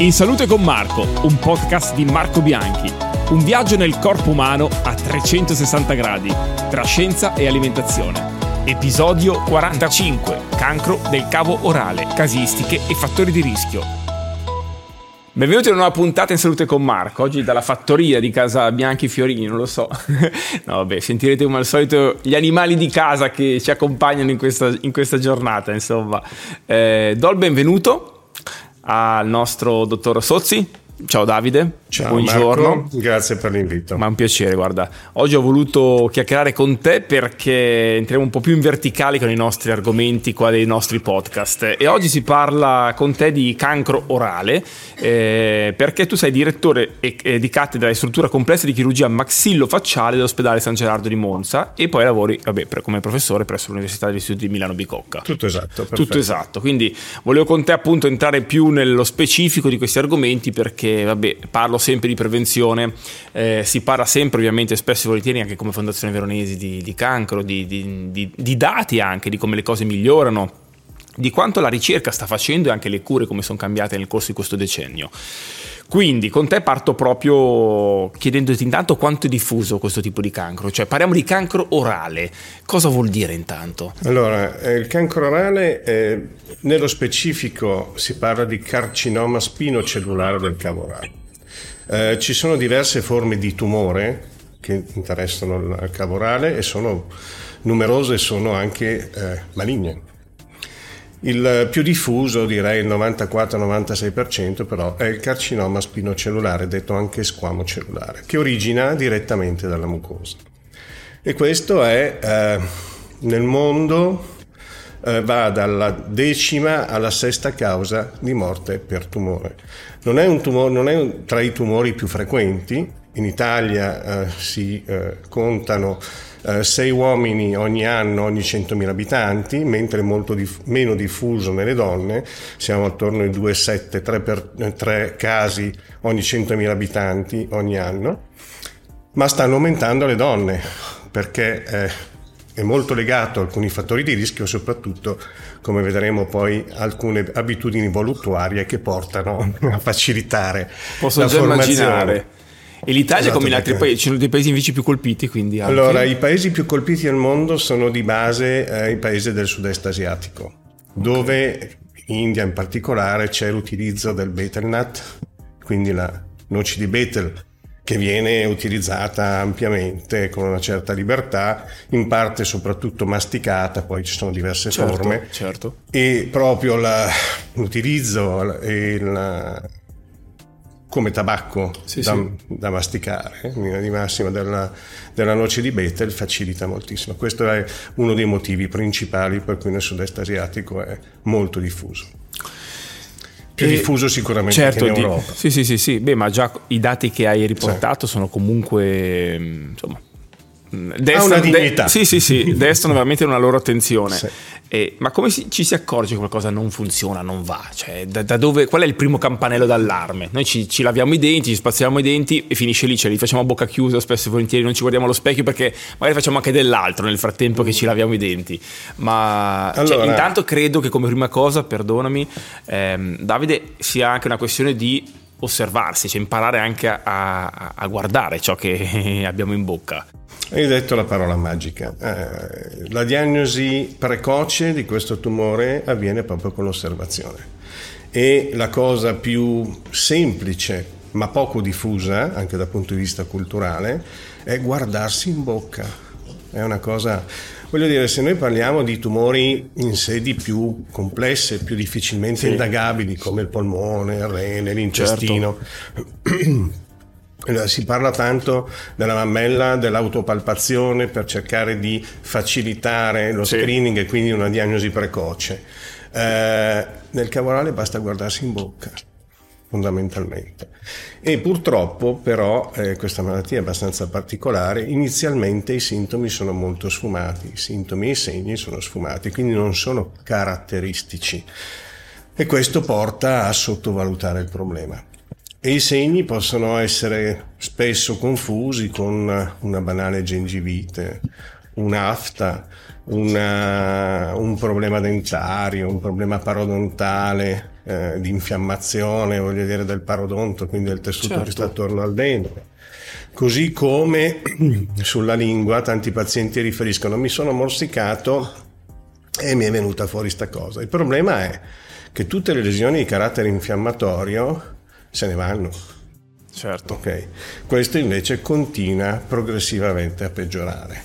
In Salute con Marco, un podcast di Marco Bianchi. Un viaggio nel corpo umano a 360 gradi, tra scienza e alimentazione. Episodio 45. Cancro del cavo orale, casistiche e fattori di rischio. Benvenuti a una nuova puntata in Salute con Marco, oggi dalla fattoria di casa Bianchi Fiorini, non lo so. no, vabbè, sentirete come al solito gli animali di casa che ci accompagnano in questa, in questa giornata, insomma. Eh, do il benvenuto al nostro dottor Sozzi. Ciao Davide, Ciao buongiorno. Marco, grazie per l'invito. Ma è un piacere, guarda. Oggi ho voluto chiacchierare con te perché entriamo un po' più in verticale con i nostri argomenti qua dei nostri podcast. E oggi si parla con te di cancro orale eh, perché tu sei direttore e, e di cattedra di struttura complessa di chirurgia maxillofacciale dell'ospedale San Gerardo di Monza e poi lavori vabbè, come professore presso l'Università degli Studi di Milano Bicocca. Tutto esatto. Perfetto. Tutto esatto. Quindi volevo con te appunto entrare più nello specifico di questi argomenti perché vabbè, parlo sempre di prevenzione, eh, si parla sempre ovviamente spesso e volentieri anche come Fondazione Veronesi di, di cancro, di, di, di dati anche, di come le cose migliorano di quanto la ricerca sta facendo e anche le cure come sono cambiate nel corso di questo decennio. Quindi con te parto proprio chiedendoti intanto quanto è diffuso questo tipo di cancro, cioè parliamo di cancro orale, cosa vuol dire intanto? Allora, eh, il cancro orale, eh, nello specifico si parla di carcinoma spinocellulare del cavo orale. Eh, ci sono diverse forme di tumore che interessano il cavo orale e sono numerose e sono anche eh, maligne. Il più diffuso, direi il 94-96%, però è il carcinoma spinocellulare, detto anche squamo cellulare, che origina direttamente dalla mucosa. E questo è eh, nel mondo eh, va dalla decima alla sesta causa di morte per tumore. Non è, un tumore, non è un, tra i tumori più frequenti, in Italia eh, si eh, contano 6 eh, uomini ogni anno, ogni 100.000 abitanti, mentre è molto dif- meno diffuso nelle donne, siamo attorno ai 2,7, 3, per, 3 casi ogni 100.000 abitanti ogni anno, ma stanno aumentando le donne perché eh, è molto legato a alcuni fattori di rischio, soprattutto, come vedremo poi, alcune abitudini voluttuarie che portano a facilitare Posso la già formazione. immaginare. E l'Italia, Esatto, come gli altri perché- paesi, ci sono dei paesi invece più colpiti, quindi anche... Allora, i paesi più colpiti al mondo sono di base eh, i paesi del sud-est asiatico, dove in India in particolare c'è l'utilizzo del betel nut, quindi la noce di betel che viene utilizzata ampiamente con una certa libertà, in parte soprattutto masticata, poi ci sono diverse certo, forme, certo. e proprio la- l'utilizzo e la- come tabacco Sì, da, sì. da masticare, in linea di massima della, della noce di betel facilita moltissimo. Questo è uno dei motivi principali per cui nel sud-est asiatico è molto diffuso. Più E- diffuso sicuramente certo, in di- Europa. sì, sì, sì, sì. Beh, ma già i dati che hai riportato sono comunque, mm, insomma, mm, destano- una de- dignità. sì, sì, sì, destano veramente una loro attenzione. Sì. E- ma come si- ci si accorge che qualcosa non funziona, non va? Cioè, da, da dove, qual è il primo campanello d'allarme? Noi ci, ci laviamo i denti, ci spazziamo i denti e finisce lì, ce li facciamo a bocca chiusa, spesso e volentieri non ci guardiamo allo specchio perché magari facciamo anche dell'altro nel frattempo che ci laviamo i denti. Ma cioè, Allora- intanto credo che come prima cosa, perdonami, ehm, Davide, sia anche una questione di osservarsi, cioè imparare anche a, a- guardare ciò che abbiamo in bocca. Hai detto la parola magica. Eh, la diagnosi precoce di questo tumore avviene proprio con l'osservazione. E la cosa più semplice, ma poco diffusa, anche dal punto di vista culturale, è guardarsi in bocca. È una cosa. Voglio dire, se noi parliamo di tumori in sedi più complesse, più difficilmente indagabili, come il polmone, il rene, l'intestino, allora, Si parla tanto della mammella, dell'autopalpazione per cercare di facilitare lo Sì. screening e quindi una diagnosi precoce. Eh, nel cavorale basta guardarsi in bocca, fondamentalmente. E purtroppo però eh, questa malattia è abbastanza particolare, inizialmente i sintomi sono molto sfumati, i sintomi e i segni sono sfumati, quindi non sono caratteristici. E questo porta a sottovalutare il problema. E i segni possono essere spesso confusi con una banale gengivite un'afta, una, un problema dentario, un problema parodontale, eh, di infiammazione, voglio dire, del parodonto, quindi del tessuto certo. che sta attorno al dente. Così come sulla lingua tanti pazienti riferiscono mi sono morsicato e mi è venuta fuori sta cosa. Il problema è che tutte le lesioni di carattere infiammatorio se ne vanno. Certo. Okay. Questo invece continua progressivamente a peggiorare.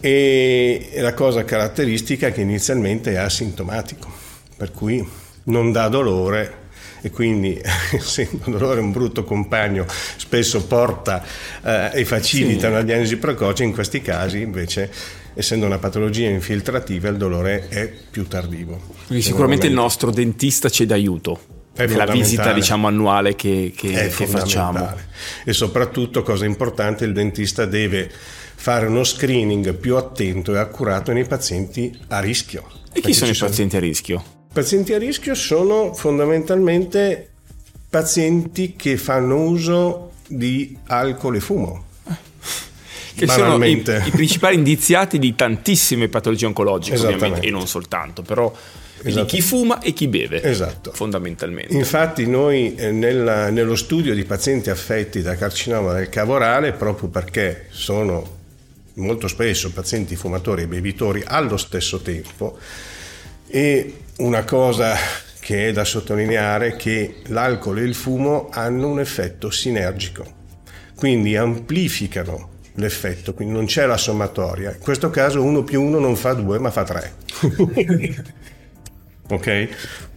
E la cosa caratteristica è che inizialmente è asintomatico, per cui non dà dolore e quindi essendo dolore un brutto compagno spesso porta eh, e facilita sì. una diagnosi precoce, in questi casi invece essendo una patologia infiltrativa il dolore è più tardivo. Quindi sicuramente il nostro dentista ci dà aiuto. Nella visita diciamo annuale che, che, che facciamo. E soprattutto, cosa importante, il dentista deve fare uno screening più attento e accurato nei pazienti a rischio. E chi sono i sono... pazienti a rischio? Pazienti a rischio sono fondamentalmente pazienti che fanno uso di alcol e fumo. Che sono i, i, principali indiziati di tantissime patologie oncologiche, ovviamente, e non soltanto, però di chi fuma e chi beve, esatto. fondamentalmente. Infatti noi eh, nella, nello studio di pazienti affetti da carcinoma del cavorale, proprio perché sono molto spesso pazienti fumatori e bevitori allo stesso tempo, e una cosa che è da sottolineare è che l'alcol e il fumo hanno un effetto sinergico, quindi amplificano l'effetto, quindi non c'è la sommatoria. In questo caso uno più uno non fa due ma fa tre. ok?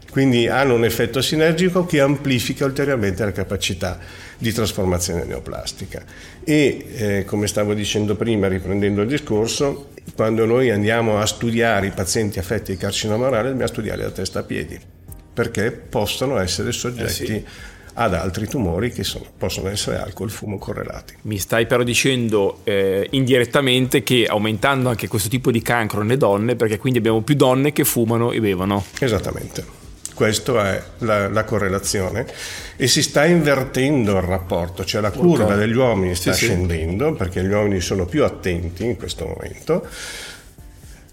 Quindi hanno un effetto sinergico che amplifica ulteriormente la capacità di trasformazione neoplastica. E eh, come stavo dicendo prima, riprendendo il discorso, quando noi andiamo a studiare i pazienti affetti di carcinoma orale, dobbiamo studiarli da testa a piedi, perché possono essere soggetti eh sì. ad altri tumori che sono, possono essere alcol, fumo correlati. Mi stai però dicendo eh, indirettamente che aumentando anche questo tipo di cancro nelle donne, perché quindi abbiamo più donne che fumano e bevono. Esattamente. Questa è la, la, correlazione e si sta invertendo il rapporto, cioè la curva okay. degli uomini sta sì, scendendo sì. perché gli uomini sono più attenti in questo momento.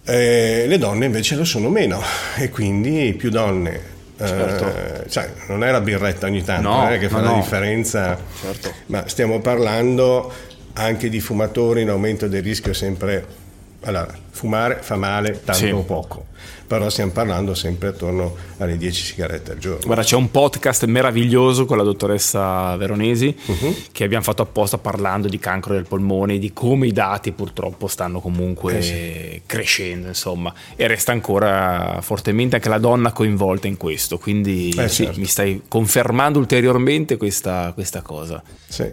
Eh, le donne invece lo sono meno e quindi più donne Certo. Eh, cioè, non è la birretta ogni tanto no, eh, che fa no, la differenza, certo. ma stiamo parlando anche di fumatori in aumento del rischio sempre. Allora, fumare fa male tanto sì. o poco però stiamo parlando sempre attorno alle 10 sigarette al giorno. Guarda, c'è un podcast meraviglioso con la dottoressa Veronesi uh-huh. che abbiamo fatto apposta parlando di cancro del polmone, di come i dati purtroppo stanno comunque eh sì. crescendo, insomma, e resta ancora fortemente anche la donna coinvolta in questo, quindi eh, sì, certo. mi stai confermando ulteriormente questa, questa cosa. Sì.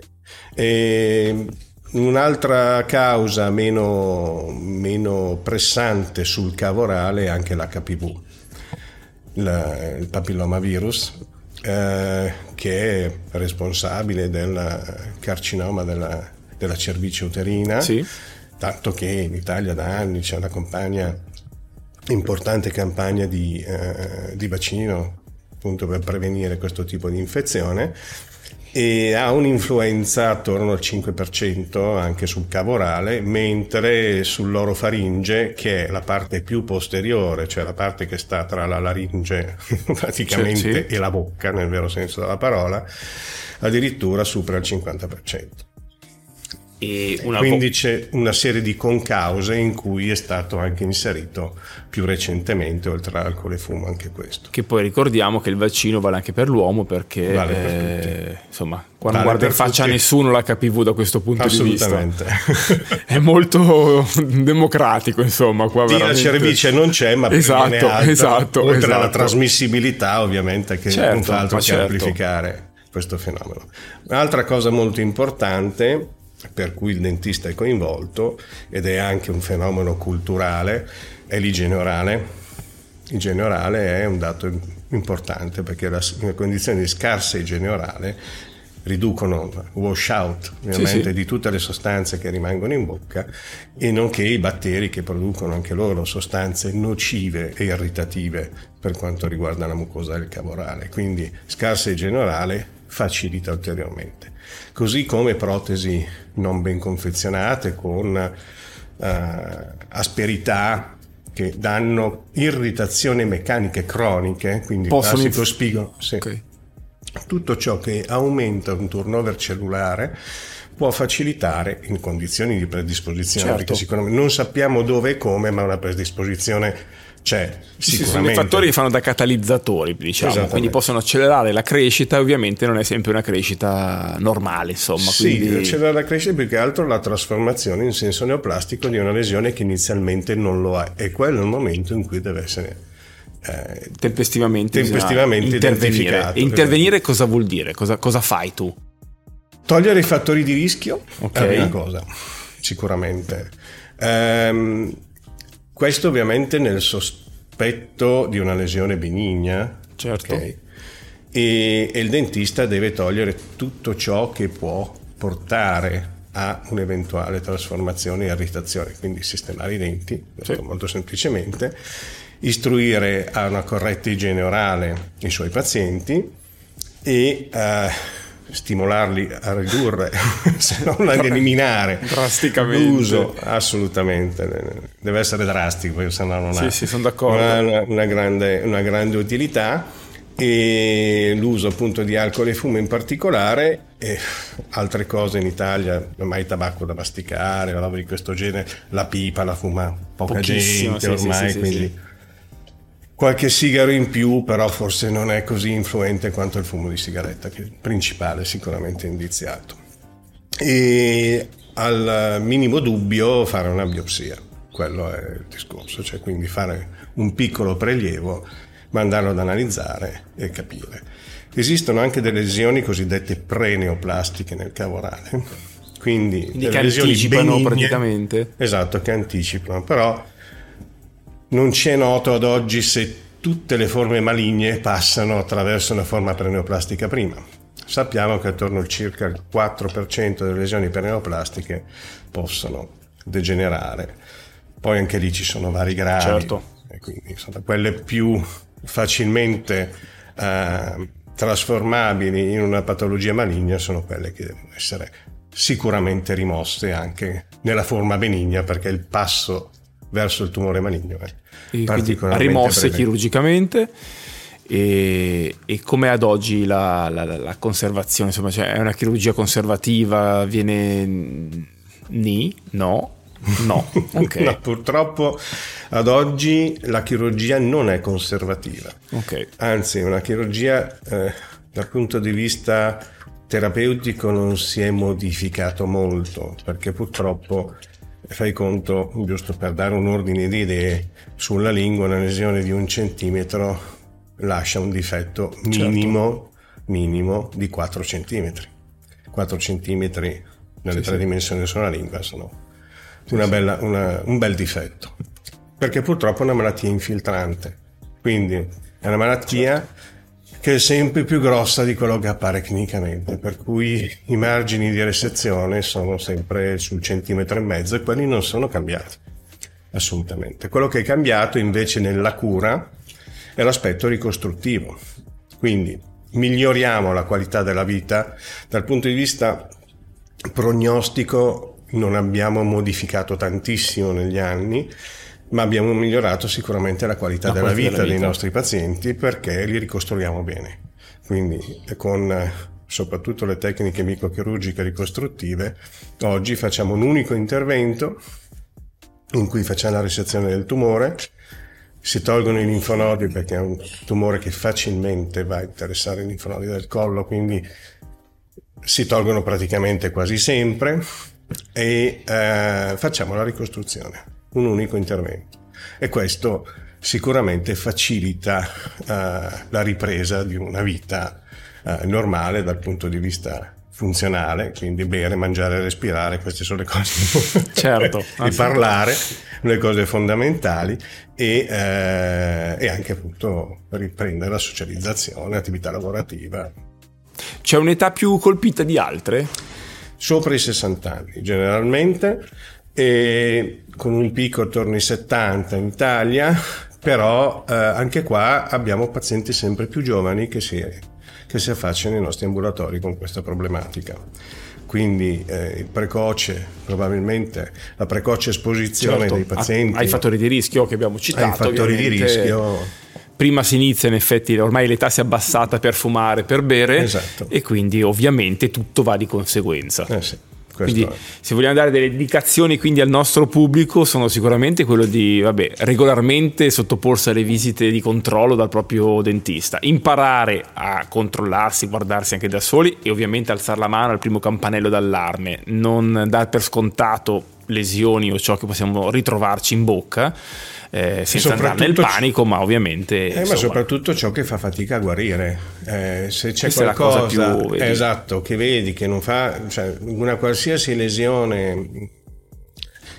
E Un'altra causa meno, meno, pressante sul cavo orale è anche l'HPV, la, il papillomavirus, eh, che è responsabile del carcinoma della, della cervice uterina, sì. tanto che in Italia da anni c'è una campagna, importante campagna di, eh, di vaccino appunto per prevenire questo tipo di infezione e ha un'influenza attorno al 5% anche sul cavo orale, mentre sull'orofaringe, che è la parte più posteriore, cioè la parte che sta tra la laringe praticamente cioè, sì. e la bocca, nel vero senso della parola, addirittura supera il 50%. Una Quindi c'è una serie di concause in cui è stato anche inserito più recentemente, oltre all'alcol e fumo, anche questo. Che poi ricordiamo che il vaccino vale anche per l'uomo perché vale per eh, insomma, quando vale guarda in faccia a nessuno l'HPV da questo punto di vista è molto democratico, insomma. Qua sì, veramente... la cervice non c'è, ma esatto, alta, esatto, oltre esatto. alla trasmissibilità, ovviamente, che certo, non fa altro che certo. amplificare questo fenomeno. Un'altra cosa molto importante per cui il dentista è coinvolto ed è anche un fenomeno culturale, è l'igiene orale. L'igiene orale è un dato importante perché le condizioni di scarsa igiene orale riducono wash out ovviamente sì, sì. di tutte le sostanze che rimangono in bocca e nonché i batteri che producono anche loro sostanze nocive e irritative per quanto riguarda la mucosa del cavo orale. Quindi scarsa igiene orale facilita ulteriormente. Così come protesi non ben confezionate con eh, asperità che danno irritazioni meccaniche croniche, quindi Possono classico inf- spigo, sì. Ok. tutto ciò che aumenta un turnover cellulare può facilitare in condizioni di predisposizione, Certo. perché sicuramente non sappiamo dove e come, ma una predisposizione c'è Sì, sono dei fattori che fanno da catalizzatori, diciamo, quindi possono accelerare la crescita ovviamente non è sempre una crescita normale, insomma. Sì, quindi... c'è da crescere più che altro la trasformazione in senso neoplastico di una lesione che inizialmente non lo è e quello è il momento in cui deve essere eh, tempestivamente, Tempestivamente intervenire. E intervenire cosa vuol dire? Cosa, cosa fai tu? Togliere i fattori di rischio Ok. è la prima cosa, sicuramente. Ehm, questo ovviamente nel sospetto di una lesione benigna. Certo. ok? E, e il dentista deve togliere tutto ciò che può portare a un'eventuale trasformazione e irritazione, quindi sistemare i denti, Sì. molto semplicemente, istruire a una corretta igiene orale i suoi pazienti e eh, stimolarli a ridurre, se non ad eliminare Drasticamente. l'uso, assolutamente, deve essere drastico, perché sennò non Sì, ha sì, sono d'accordo. una, una grande, una grande utilità e l'uso appunto di alcol e fumo in particolare e altre cose in Italia, mai tabacco da masticare, roba di questo genere, la pipa la fuma poca Pochissimo, gente sì, ormai, sì, sì, quindi. Qualche sigaro in più, però forse non è così influente quanto il fumo di sigaretta, che è il principale sicuramente indiziato. E al minimo dubbio fare una biopsia, quello è il discorso, cioè quindi fare un piccolo prelievo, mandarlo ad analizzare e capire. Esistono anche delle lesioni cosiddette preneoplastiche nel cavo orale, quindi, Quindi delle che lesioni anticipano benigne- praticamente. Esatto, che anticipano, però non ci è noto ad oggi se tutte le forme maligne passano attraverso una forma preneoplastica prima. Sappiamo che attorno al circa il 4% delle lesioni preneoplastiche possono degenerare. Poi anche lì ci sono vari gradi. Certo. E quindi sono quelle più facilmente eh, trasformabili in una patologia maligna sono quelle che devono essere sicuramente rimosse anche nella forma benigna perché il passo verso il tumore maligno E particolarmente rimosse breve. chirurgicamente. E, e come ad oggi la, la- la conservazione? Insomma, cioè, è una chirurgia conservativa? Viene ni? No? No, ok. No, purtroppo ad oggi la chirurgia non è conservativa. ok. Anzi, una chirurgia eh, dal punto di vista terapeutico non si è modificato molto, perché purtroppo fai conto, giusto per dare un ordine di idee, sulla lingua una lesione di un centimetro lascia un difetto minimo, minimo di 4 centimetri. 4 centimetri nelle tre dimensioni sulla lingua sono una bella- una- un bel difetto. Perché purtroppo è una malattia infiltrante. Quindi è una malattia che è sempre più grossa di quello che appare clinicamente per cui i margini di resezione sono sempre sul centimetro e mezzo e quelli non sono cambiati assolutamente. Quello che è cambiato invece nella cura è l'aspetto ricostruttivo. Quindi miglioriamo la qualità della vita. Dal punto di vista prognostico non abbiamo modificato tantissimo negli anni, ma abbiamo migliorato sicuramente la qualità La della qualità vita della dei vita. nostri pazienti perché li ricostruiamo bene. Quindi con eh, soprattutto le tecniche microchirurgiche ricostruttive, oggi facciamo un unico intervento in cui facciamo la resezione del tumore, si tolgono i linfonodi perché è un tumore che facilmente va a interessare i linfonodi del collo, quindi si tolgono praticamente quasi sempre e eh, facciamo la ricostruzione, un unico intervento. E questo sicuramente facilita eh, la ripresa di una vita eh, normale dal punto di vista funzionale, quindi bere, mangiare, respirare, queste sono le cose. Certo, anzi. parlare, le cose fondamentali e, eh, e anche appunto riprendere la socializzazione, l'attività lavorativa, C'è un'età più colpita di altre? sopra i 60 anni generalmente e con un picco attorno ai 70 in Italia però eh, anche qua abbiamo pazienti sempre più giovani che si che si affacciano nei nostri ambulatori con questa problematica. Quindi eh, il precoce, probabilmente la precoce esposizione certo, dei pazienti. Ai fattori di rischio che abbiamo citato. Ai fattori di rischio prima si inizia in effetti ormai l'età si è abbassata per fumare, per bere esatto. e quindi ovviamente tutto va di conseguenza. Eh sì. Quindi, se vogliamo dare delle indicazioni quindi al nostro pubblico, sono sicuramente quello di vabbè, regolarmente sottoporsi alle visite di controllo dal proprio dentista, imparare a controllarsi, guardarsi anche da soli e ovviamente alzare la mano al primo campanello d'allarme, non dar per scontato lesioni o ciò che possiamo ritrovarci in bocca eh, senza andare nel panico, ma ovviamente... Eh, ma soprattutto ciò che fa fatica a guarire. Eh, se c'è qualcosa più, esatto, che vedi che non fa, cioè, una qualsiasi lesione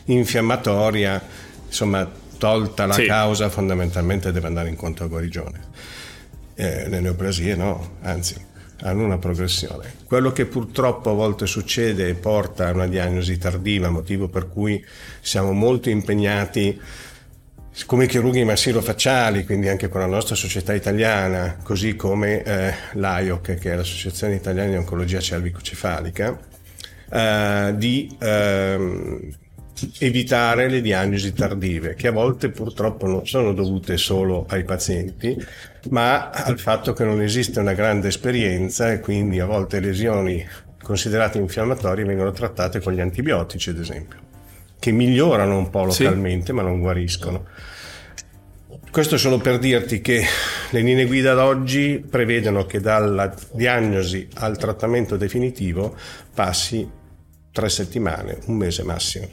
infiammatoria, insomma, tolta la sì. causa, fondamentalmente deve andare incontro a guarigione. Eh, le neoplasie no, anzi hanno una progressione. Quello che purtroppo a volte succede e porta a una diagnosi tardiva, motivo per cui siamo molto impegnati come chirurghi massillofacciali, quindi anche con la nostra società italiana, così come eh, l'AIOC, che è l'Associazione Italiana di Oncologia Cervicocefalica, eh, di eh, evitare le diagnosi tardive, che a volte purtroppo non sono dovute solo ai pazienti, ma al fatto che non esiste una grande esperienza e quindi a volte lesioni considerate infiammatorie vengono trattate con gli antibiotici, ad esempio che migliorano un po' localmente sì. ma non guariscono. Questo solo per dirti che le linee guida d'oggi prevedono che dalla diagnosi al trattamento definitivo passi tre settimane, un mese massimo.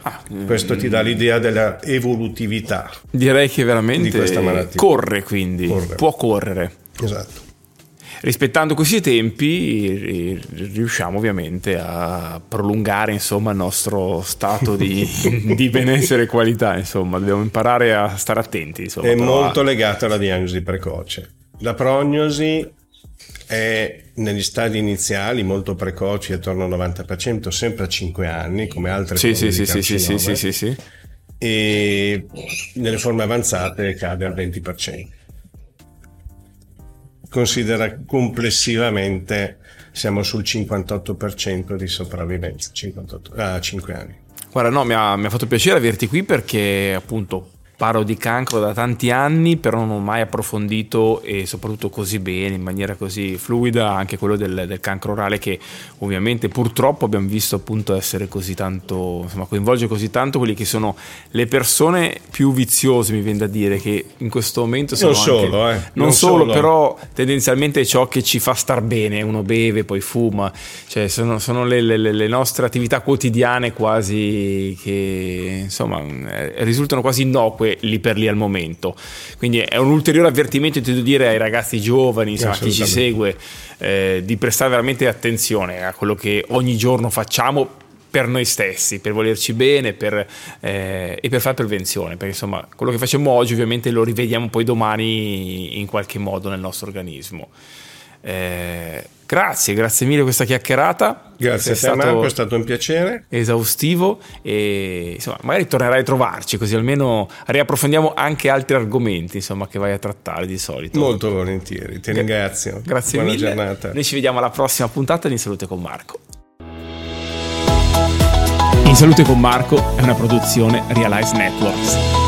Ah, Questo ti dà l'idea della evolutività. Direi che veramente corre quindi, corre. può correre. Esatto rispettando questi tempi riusciamo ovviamente a prolungare insomma, il nostro stato di, di, benessere e qualità insomma. Dobbiamo imparare a stare attenti insomma, è molto a... legato alla diagnosi precoce. La prognosi è negli stadi iniziali molto precoci attorno al 90% sempre a 5 anni come altre sì, sì, sì, sì, sì, sì, sì, sì. e nelle forme avanzate cade al 20% considera complessivamente siamo sul 58% di sopravvivenza 58, a 5 anni. Guarda, no, mi ha, mi ha fatto piacere averti qui perché appunto Parlo di cancro da tanti anni, però non ho mai approfondito e soprattutto così bene, in maniera così fluida, anche quello del, del cancro orale che ovviamente purtroppo abbiamo visto appunto essere così tanto, insomma coinvolge così tanto quelli che sono le persone più viziose, mi viene da dire, che in questo momento sono... Non anche, solo, eh. Non, non solo, solo, però tendenzialmente è ciò che ci fa star bene, uno beve, poi fuma, cioè sono, sono le, le, le nostre attività quotidiane quasi che insomma eh, risultano quasi innocue lì per lì al momento. Quindi è un ulteriore avvertimento, intendo dire, ai ragazzi giovani, insomma, a chi ci segue, eh, di prestare veramente attenzione a quello che ogni giorno facciamo per noi stessi, per volerci bene per, eh, e per fare prevenzione, perché insomma quello che facciamo oggi ovviamente lo rivediamo poi domani in qualche modo nel nostro organismo. Eh, grazie, grazie mille per questa chiacchierata. Grazie a te Marco, è stato un piacere. Esaustivo e insomma, magari tornerai a trovarci così almeno riapprofondiamo anche altri argomenti insomma, che vai a trattare di solito. Molto volentieri, ti ringrazio. Grazie Buona mille. giornata. Noi ci vediamo alla prossima puntata di In Salute con Marco. In Salute con Marco è una produzione Realize Networks.